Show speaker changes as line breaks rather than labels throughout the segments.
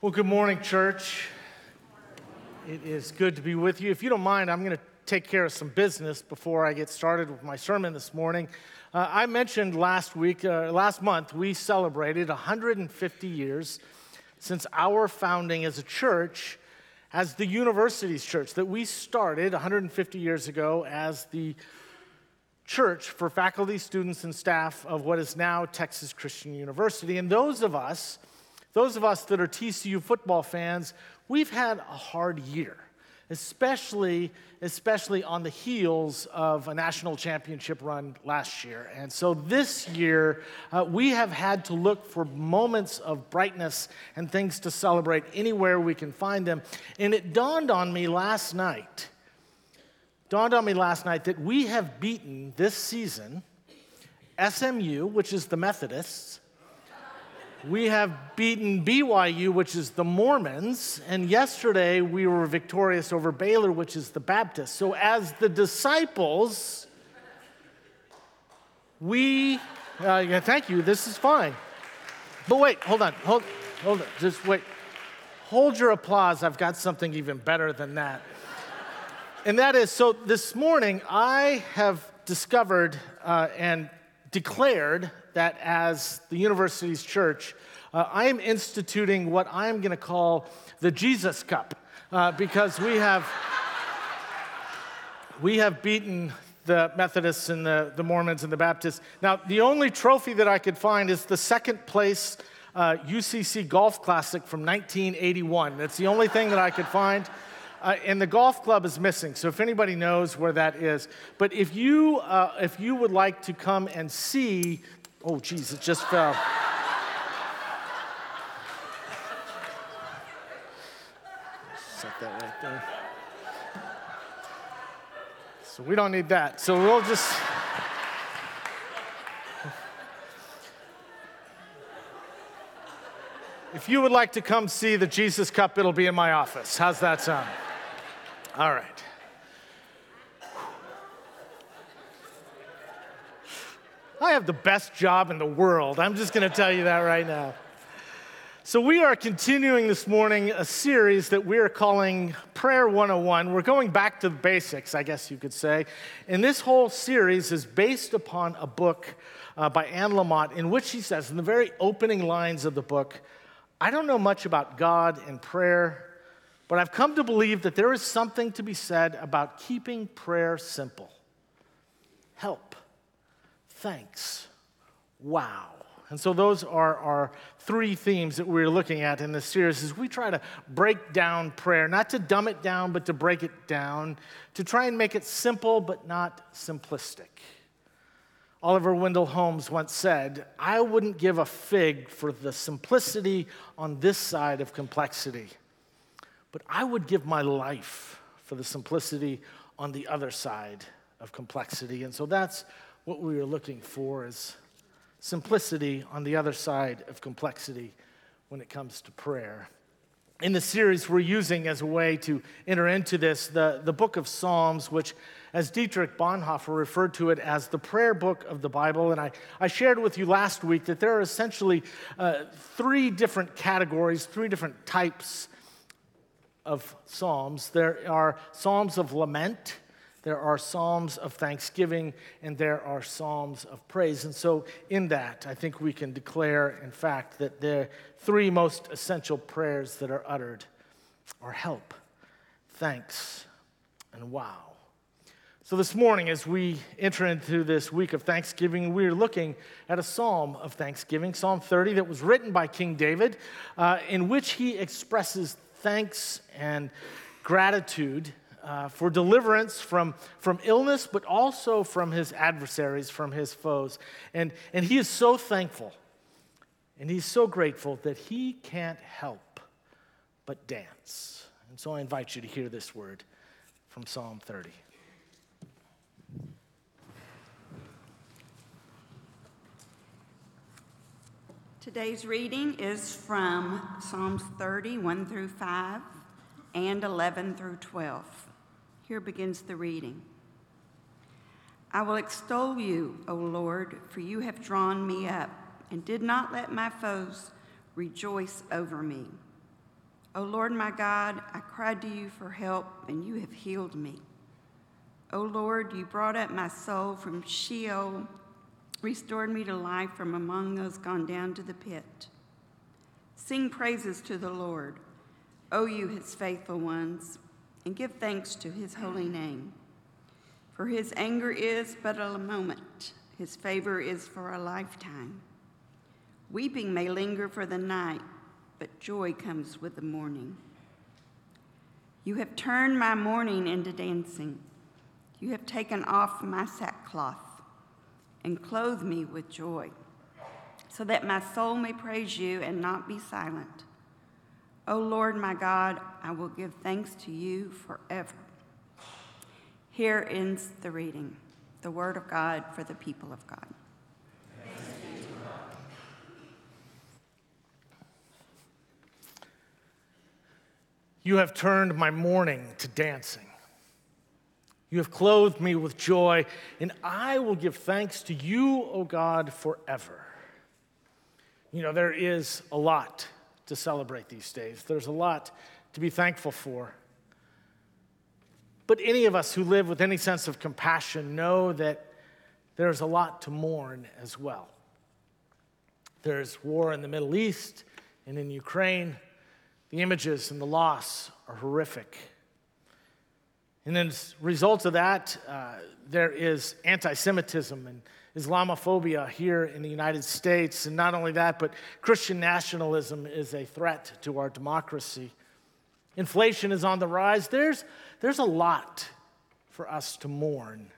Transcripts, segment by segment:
Well, good morning, church. It is good to be with you. If you don't mind, I'm going to take care of some business before I get started with my sermon this morning. Uh, I mentioned last week, uh, last month, we celebrated 150 years since our founding as a church, as the university's church, that we started 150 years ago as the church for faculty, students, and staff of what is now Texas Christian University. And those of us, those of us that are TCU football fans, we've had a hard year, especially, especially on the heels of a national championship run last year. And so this year, uh, we have had to look for moments of brightness and things to celebrate anywhere we can find them. And it dawned on me last night, dawned on me last night that we have beaten this season SMU, which is the Methodists, we have beaten BYU, which is the Mormons, and yesterday we were victorious over Baylor, which is the Baptists. So, as the disciples, we, uh, yeah, thank you, this is fine. But wait, hold on, hold, hold on, just wait. Hold your applause, I've got something even better than that. and that is so this morning I have discovered uh, and declared that as the university's church, uh, I am instituting what I'm going to call the Jesus Cup uh, because we have, we have beaten the Methodists and the, the Mormons and the Baptists. Now, the only trophy that I could find is the second place uh, UCC Golf Classic from 1981. That's the only thing that I could find. Uh, and the golf club is missing. So if anybody knows where that is, but if you uh, if you would like to come and see, oh geez, it just fell. Set that right there. So we don't need that. So we'll just. If you would like to come see the Jesus Cup, it'll be in my office. How's that sound? All right. I have the best job in the world. I'm just going to tell you that right now. So, we are continuing this morning a series that we are calling Prayer 101. We're going back to the basics, I guess you could say. And this whole series is based upon a book uh, by Anne Lamott, in which she says, in the very opening lines of the book, I don't know much about God and prayer, but I've come to believe that there is something to be said about keeping prayer simple. Help, thanks, wow. And so those are our three themes that we're looking at in this series as we try to break down prayer, not to dumb it down, but to break it down, to try and make it simple but not simplistic. Oliver Wendell Holmes once said, I wouldn't give a fig for the simplicity on this side of complexity. But I would give my life for the simplicity on the other side of complexity. And so that's what we are looking for is simplicity on the other side of complexity when it comes to prayer. In the series, we're using as a way to enter into this the, the book of Psalms, which, as Dietrich Bonhoeffer referred to it as the prayer book of the Bible. And I, I shared with you last week that there are essentially uh, three different categories, three different types of Psalms. There are Psalms of lament, there are Psalms of thanksgiving, and there are Psalms of praise. And so, in that, I think we can declare, in fact, that the three most essential prayers that are uttered are help, thanks, and wow. So, this morning, as we enter into this week of Thanksgiving, we're looking at a psalm of thanksgiving, Psalm 30, that was written by King David, uh, in which he expresses thanks and gratitude uh, for deliverance from, from illness, but also from his adversaries, from his foes. And, and he is so thankful and he's so grateful that he can't help but dance. And so I invite you to hear this word from Psalm 30.
Today's reading is from Psalms 30, 1 through 5, and 11 through 12. Here begins the reading. I will extol you, O Lord, for you have drawn me up and did not let my foes rejoice over me. O Lord my God, I cried to you for help, and you have healed me. O Lord, you brought up my soul from Sheol, restored me to life from among those gone down to the pit. Sing praises to the Lord, O you his faithful ones, and give thanks to his holy name. For his anger is but a moment, his favor is for a lifetime. Weeping may linger for the night, but joy comes with the morning. You have turned my mourning into dancing. You have taken off my sackcloth and clothed me with joy, so that my soul may praise you and not be silent. O Lord my God, I will give thanks to you forever. Here ends the reading, the word of God for the people of God.
You have turned my mourning to dancing. You have clothed me with joy, and I will give thanks to you, O God, forever. You know, there is a lot to celebrate these days, there's a lot to be thankful for. But any of us who live with any sense of compassion know that there's a lot to mourn as well. There's war in the Middle East and in Ukraine. The images and the loss are horrific. And as a result of that, uh, there is anti Semitism and Islamophobia here in the United States. And not only that, but Christian nationalism is a threat to our democracy. Inflation is on the rise. There's, there's a lot for us to mourn.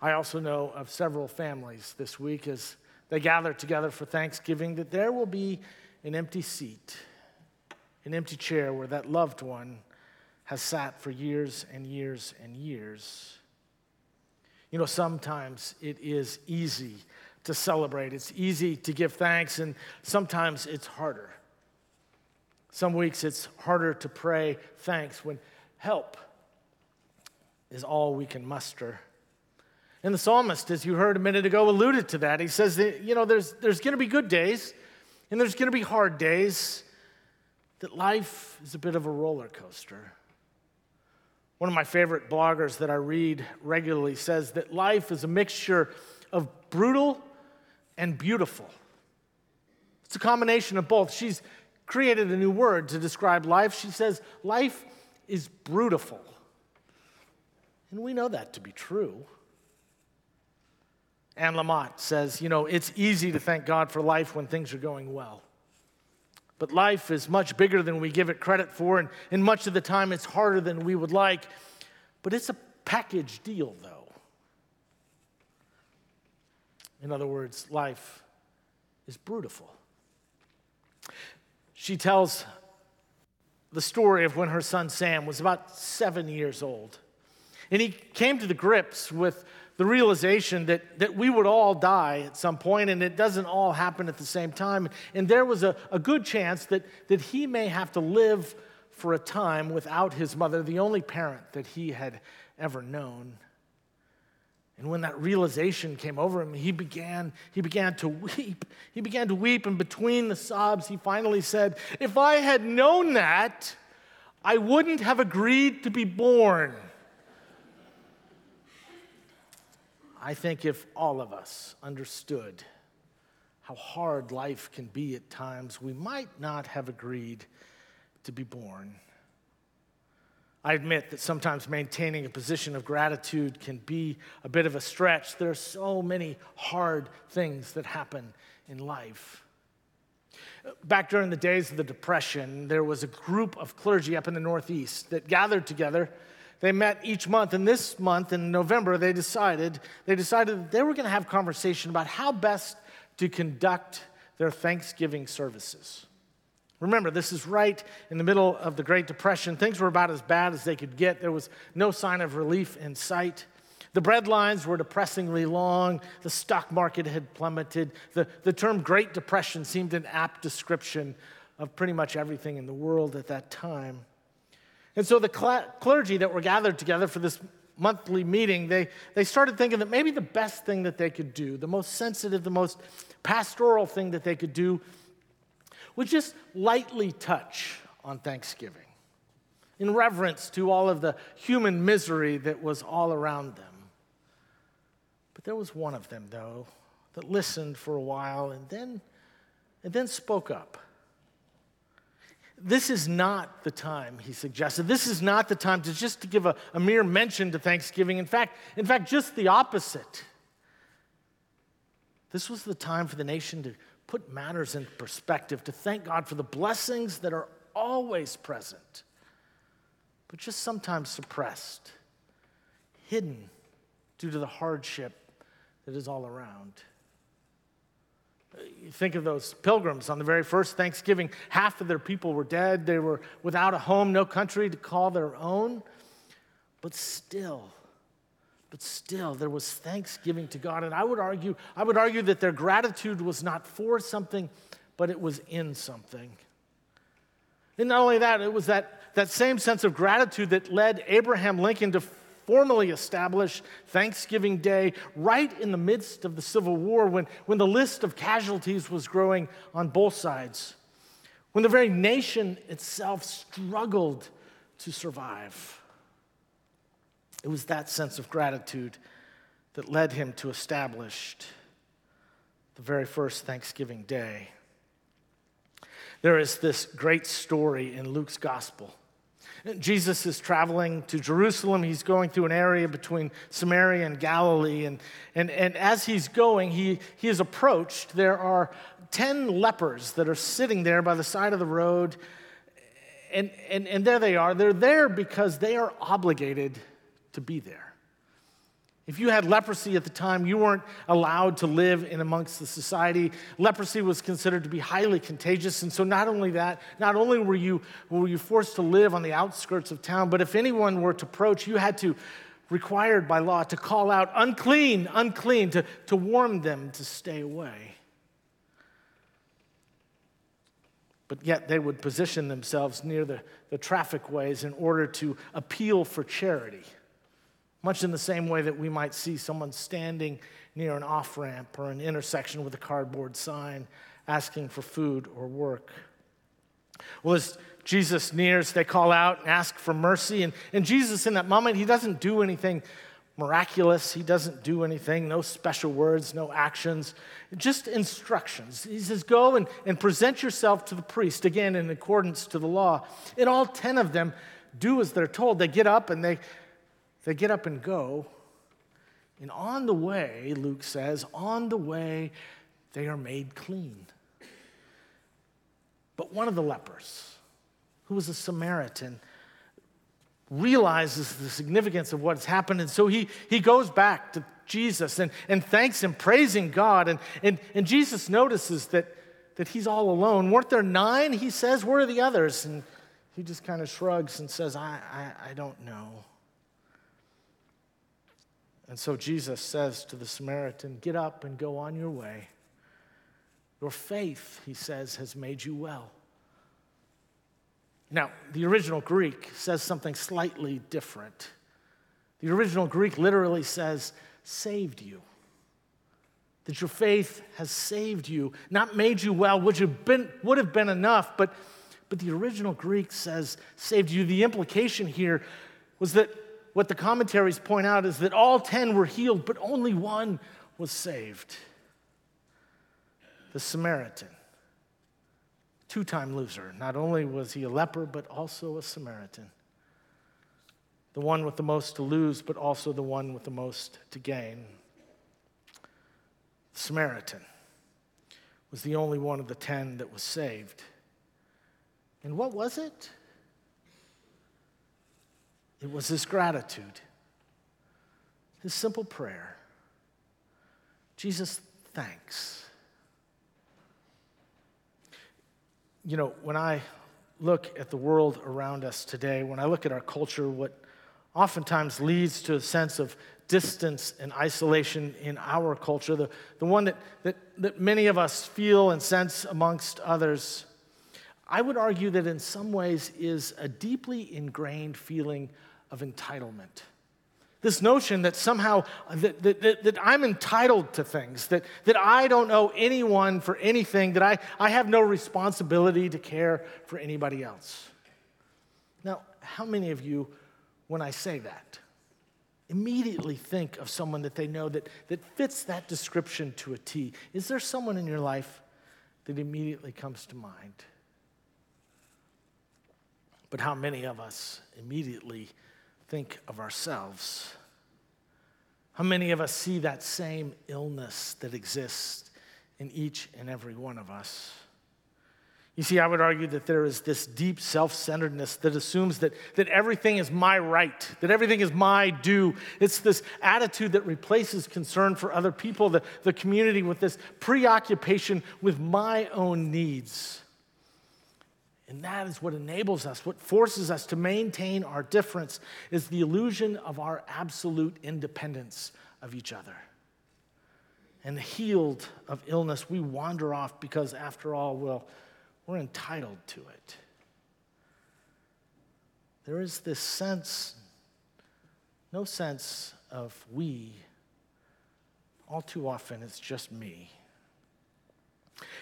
I also know of several families this week as they gather together for Thanksgiving that there will be an empty seat, an empty chair where that loved one has sat for years and years and years. You know, sometimes it is easy to celebrate, it's easy to give thanks, and sometimes it's harder. Some weeks it's harder to pray thanks when help is all we can muster. And the psalmist, as you heard a minute ago, alluded to that. He says that, you know, there's, there's going to be good days, and there's going to be hard days, that life is a bit of a roller coaster. One of my favorite bloggers that I read regularly says that life is a mixture of brutal and beautiful. It's a combination of both. She's created a new word to describe life. She says, Life is brutiful. And we know that to be true. Anne Lamott says, you know, it's easy to thank God for life when things are going well. But life is much bigger than we give it credit for, and, and much of the time it's harder than we would like. But it's a package deal, though. In other words, life is brutiful. She tells the story of when her son Sam was about seven years old. And he came to the grips with the realization that, that we would all die at some point and it doesn't all happen at the same time. And there was a, a good chance that, that he may have to live for a time without his mother, the only parent that he had ever known. And when that realization came over him, he began, he began to weep. He began to weep, and between the sobs, he finally said, If I had known that, I wouldn't have agreed to be born. I think if all of us understood how hard life can be at times, we might not have agreed to be born. I admit that sometimes maintaining a position of gratitude can be a bit of a stretch. There are so many hard things that happen in life. Back during the days of the Depression, there was a group of clergy up in the Northeast that gathered together they met each month, and this month in November, they decided they decided that they were going to have conversation about how best to conduct their Thanksgiving services. Remember, this is right in the middle of the Great Depression. Things were about as bad as they could get. There was no sign of relief in sight. The bread lines were depressingly long. The stock market had plummeted. The, the term Great Depression seemed an apt description of pretty much everything in the world at that time. And so the clergy that were gathered together for this monthly meeting, they, they started thinking that maybe the best thing that they could do, the most sensitive, the most pastoral thing that they could do, would just lightly touch on Thanksgiving in reverence to all of the human misery that was all around them. But there was one of them, though, that listened for a while and then, and then spoke up. This is not the time, he suggested. This is not the time to just to give a, a mere mention to Thanksgiving. In fact, in fact, just the opposite. This was the time for the nation to put matters in perspective, to thank God for the blessings that are always present, but just sometimes suppressed, hidden due to the hardship that is all around. You think of those pilgrims on the very first Thanksgiving, half of their people were dead. They were without a home, no country to call their own. But still, but still, there was thanksgiving to God. And I would argue, I would argue that their gratitude was not for something, but it was in something. And not only that, it was that, that same sense of gratitude that led Abraham Lincoln to formally establish Thanksgiving Day right in the midst of the Civil War when, when the list of casualties was growing on both sides, when the very nation itself struggled to survive. It was that sense of gratitude that led him to establish the very first Thanksgiving Day. There is this great story in Luke's gospel Jesus is traveling to Jerusalem. He's going through an area between Samaria and Galilee. And, and, and as he's going, he, he is approached. There are 10 lepers that are sitting there by the side of the road. And, and, and there they are. They're there because they are obligated to be there. If you had leprosy at the time, you weren't allowed to live in amongst the society. Leprosy was considered to be highly contagious. And so, not only that, not only were you, were you forced to live on the outskirts of town, but if anyone were to approach, you had to, required by law, to call out, unclean, unclean, to, to warn them to stay away. But yet, they would position themselves near the, the traffic ways in order to appeal for charity much in the same way that we might see someone standing near an off ramp or an intersection with a cardboard sign asking for food or work. Well, as Jesus nears, they call out and ask for mercy. And, and Jesus, in that moment, he doesn't do anything miraculous. He doesn't do anything, no special words, no actions, just instructions. He says, Go and, and present yourself to the priest, again, in accordance to the law. And all 10 of them do as they're told. They get up and they, they get up and go. And on the way, Luke says, on the way, they are made clean. But one of the lepers, who was a Samaritan, realizes the significance of what's happened. And so he, he goes back to Jesus and, and thanks him, praising God. And, and, and Jesus notices that, that he's all alone. Weren't there nine? He says, Where are the others? And he just kind of shrugs and says, I, I, I don't know. And so Jesus says to the Samaritan, Get up and go on your way. Your faith, he says, has made you well. Now, the original Greek says something slightly different. The original Greek literally says, saved you. That your faith has saved you, not made you well, which been, would have been enough, but, but the original Greek says saved you. The implication here was that what the commentaries point out is that all 10 were healed, but only one was saved the Samaritan. Two time loser. Not only was he a leper, but also a Samaritan. The one with the most to lose, but also the one with the most to gain. The Samaritan was the only one of the 10 that was saved. And what was it? It was his gratitude, his simple prayer. Jesus, thanks. You know, when I look at the world around us today, when I look at our culture, what oftentimes leads to a sense of distance and isolation in our culture, the, the one that, that, that many of us feel and sense amongst others, I would argue that in some ways is a deeply ingrained feeling of entitlement. This notion that somehow that, that, that, that, I'm entitled to things, that, that I don't owe anyone for anything, that I, I have no responsibility to care for anybody else. Now, how many of you, when I say that, immediately think of someone that they know that, that fits that description to a T? Is there someone in your life that immediately comes to mind? But how many of us immediately think of ourselves? How many of us see that same illness that exists in each and every one of us? You see, I would argue that there is this deep self centeredness that assumes that, that everything is my right, that everything is my due. It's this attitude that replaces concern for other people, the, the community, with this preoccupation with my own needs. And that is what enables us, what forces us to maintain our difference, is the illusion of our absolute independence of each other. And healed of illness, we wander off because, after all, we're entitled to it. There is this sense, no sense of we. All too often, it's just me.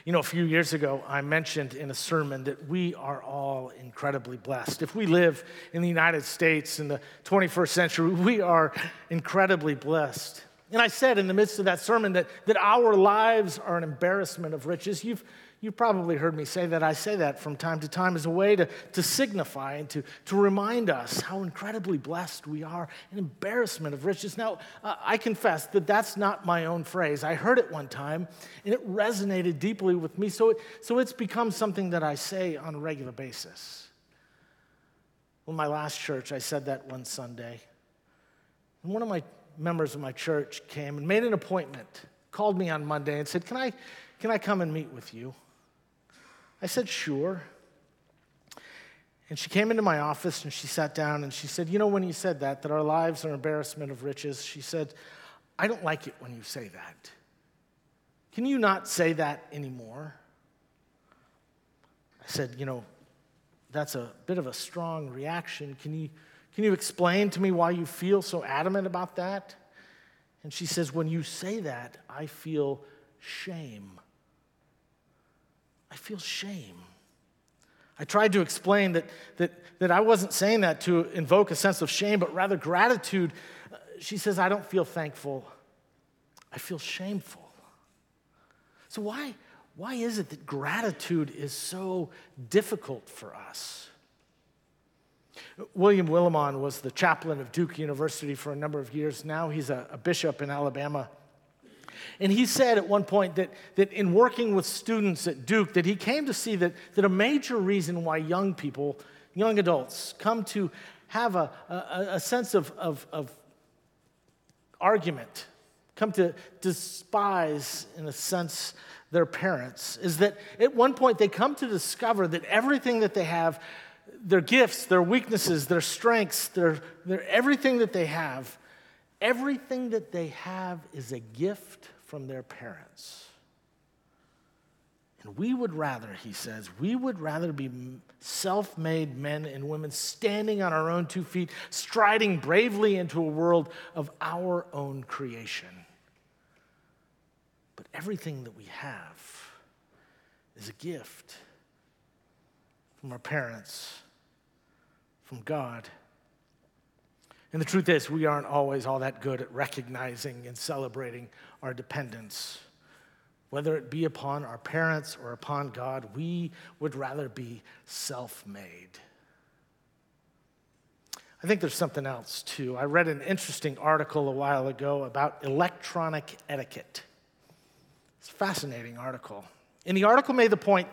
You know, a few years ago, I mentioned in a sermon that we are all incredibly blessed. If we live in the United States in the 21st century, we are incredibly blessed. And I said in the midst of that sermon that, that our lives are an embarrassment of riches. You've, You've probably heard me say that. I say that from time to time as a way to, to signify and to, to remind us how incredibly blessed we are, an embarrassment of riches. Now, uh, I confess that that's not my own phrase. I heard it one time and it resonated deeply with me, so, it, so it's become something that I say on a regular basis. Well, my last church, I said that one Sunday. And one of my members of my church came and made an appointment, called me on Monday and said, Can I, can I come and meet with you? I said, Sure. And she came into my office and she sat down and she said, You know, when you said that, that our lives are an embarrassment of riches, she said, I don't like it when you say that. Can you not say that anymore? I said, You know, that's a bit of a strong reaction. Can you, can you explain to me why you feel so adamant about that? And she says, When you say that, I feel shame. I feel shame. I tried to explain that, that, that I wasn't saying that to invoke a sense of shame, but rather gratitude. Uh, she says, I don't feel thankful. I feel shameful. So, why, why is it that gratitude is so difficult for us? William Willimon was the chaplain of Duke University for a number of years. Now he's a, a bishop in Alabama. And he said at one point that, that in working with students at Duke, that he came to see that, that a major reason why young people, young adults, come to have a, a, a sense of, of, of argument, come to despise, in a sense, their parents, is that at one point they come to discover that everything that they have, their gifts, their weaknesses, their strengths, their, their everything that they have, everything that they have is a gift from their parents. And we would rather, he says, we would rather be self made men and women standing on our own two feet, striding bravely into a world of our own creation. But everything that we have is a gift from our parents, from God. And the truth is, we aren't always all that good at recognizing and celebrating our dependence. Whether it be upon our parents or upon God, we would rather be self made. I think there's something else too. I read an interesting article a while ago about electronic etiquette. It's a fascinating article. And the article made the point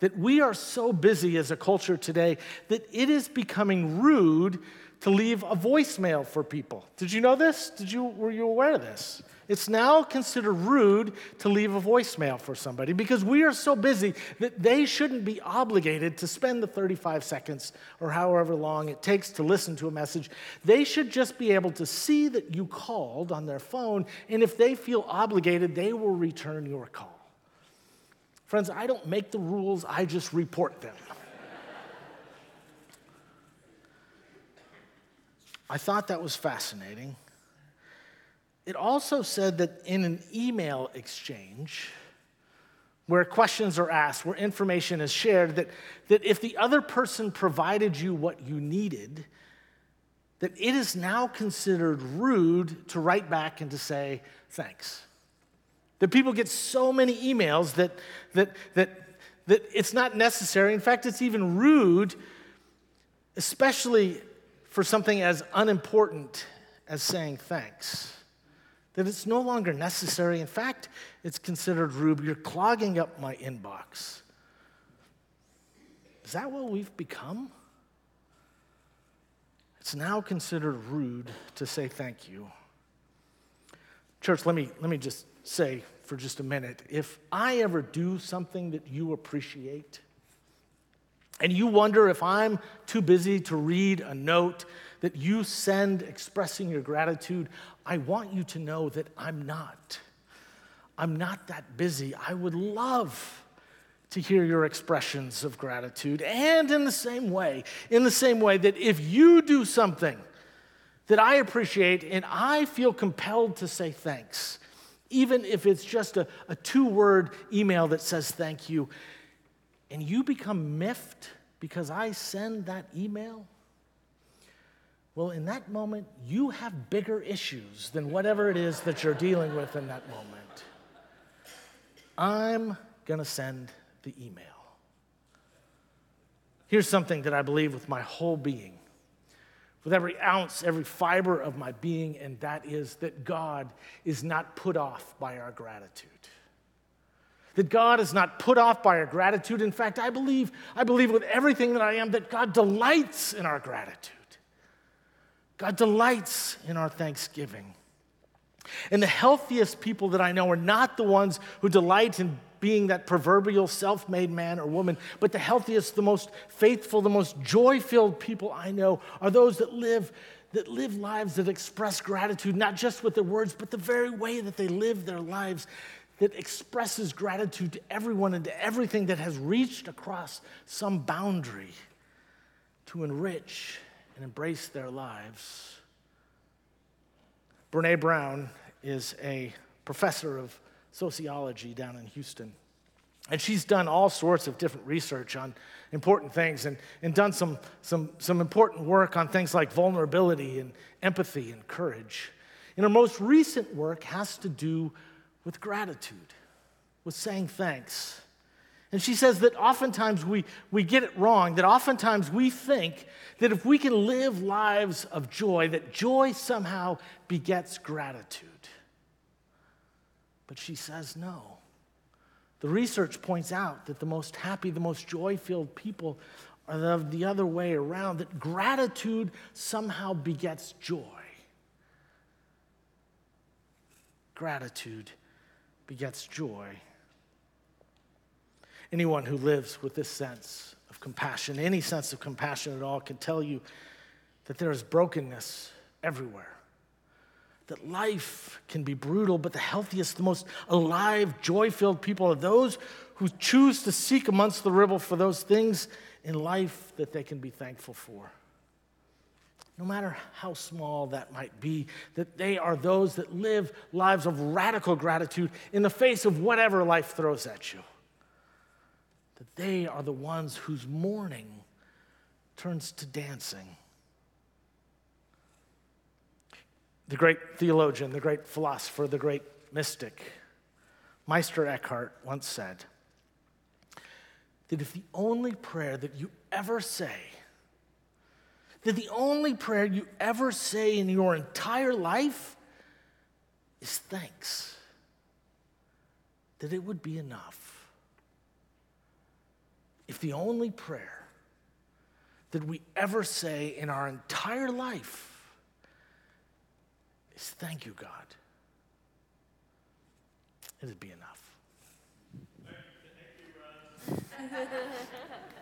that we are so busy as a culture today that it is becoming rude to leave a voicemail for people. Did you know this? Did you, were you aware of this? It's now considered rude to leave a voicemail for somebody because we are so busy that they shouldn't be obligated to spend the 35 seconds or however long it takes to listen to a message. They should just be able to see that you called on their phone, and if they feel obligated, they will return your call. Friends, I don't make the rules, I just report them. I thought that was fascinating. it also said that in an email exchange, where questions are asked, where information is shared, that, that if the other person provided you what you needed, that it is now considered rude to write back and to say thanks. That people get so many emails that, that, that, that it's not necessary. In fact, it's even rude, especially for something as unimportant as saying thanks. That it's no longer necessary. In fact, it's considered rude. You're clogging up my inbox. Is that what we've become? It's now considered rude to say thank you. Church, let me, let me just say for just a minute if I ever do something that you appreciate, and you wonder if I'm too busy to read a note that you send expressing your gratitude, I want you to know that I'm not. I'm not that busy. I would love to hear your expressions of gratitude. And in the same way, in the same way that if you do something that I appreciate and I feel compelled to say thanks, even if it's just a, a two word email that says thank you, and you become miffed because I send that email, well, in that moment, you have bigger issues than whatever it is that you're dealing with in that moment. I'm going to send the email. Here's something that I believe with my whole being, with every ounce, every fiber of my being, and that is that God is not put off by our gratitude. That God is not put off by our gratitude. In fact, I believe, I believe with everything that I am that God delights in our gratitude. God delights in our thanksgiving. And the healthiest people that I know are not the ones who delight in being that proverbial self made man or woman, but the healthiest, the most faithful, the most joy filled people I know are those that live. That live lives that express gratitude, not just with their words, but the very way that they live their lives, that expresses gratitude to everyone and to everything that has reached across some boundary to enrich and embrace their lives. Brene Brown is a professor of sociology down in Houston. And she's done all sorts of different research on important things and, and done some, some, some important work on things like vulnerability and empathy and courage. And her most recent work has to do with gratitude, with saying thanks. And she says that oftentimes we, we get it wrong, that oftentimes we think that if we can live lives of joy, that joy somehow begets gratitude. But she says no. The research points out that the most happy, the most joy filled people are the, the other way around, that gratitude somehow begets joy. Gratitude begets joy. Anyone who lives with this sense of compassion, any sense of compassion at all, can tell you that there is brokenness everywhere that life can be brutal, but the healthiest, the most alive, joy filled people are those who choose to seek amongst the ribble for those things in life that they can be thankful for. No matter how small that might be, that they are those that live lives of radical gratitude in the face of whatever life throws at you. That they are the ones whose mourning turns to dancing the great theologian, the great philosopher, the great mystic, Meister Eckhart once said that if the only prayer that you ever say, that the only prayer you ever say in your entire life is thanks, that it would be enough. If the only prayer that we ever say in our entire life is thank you, God. It'd be enough. Thank you,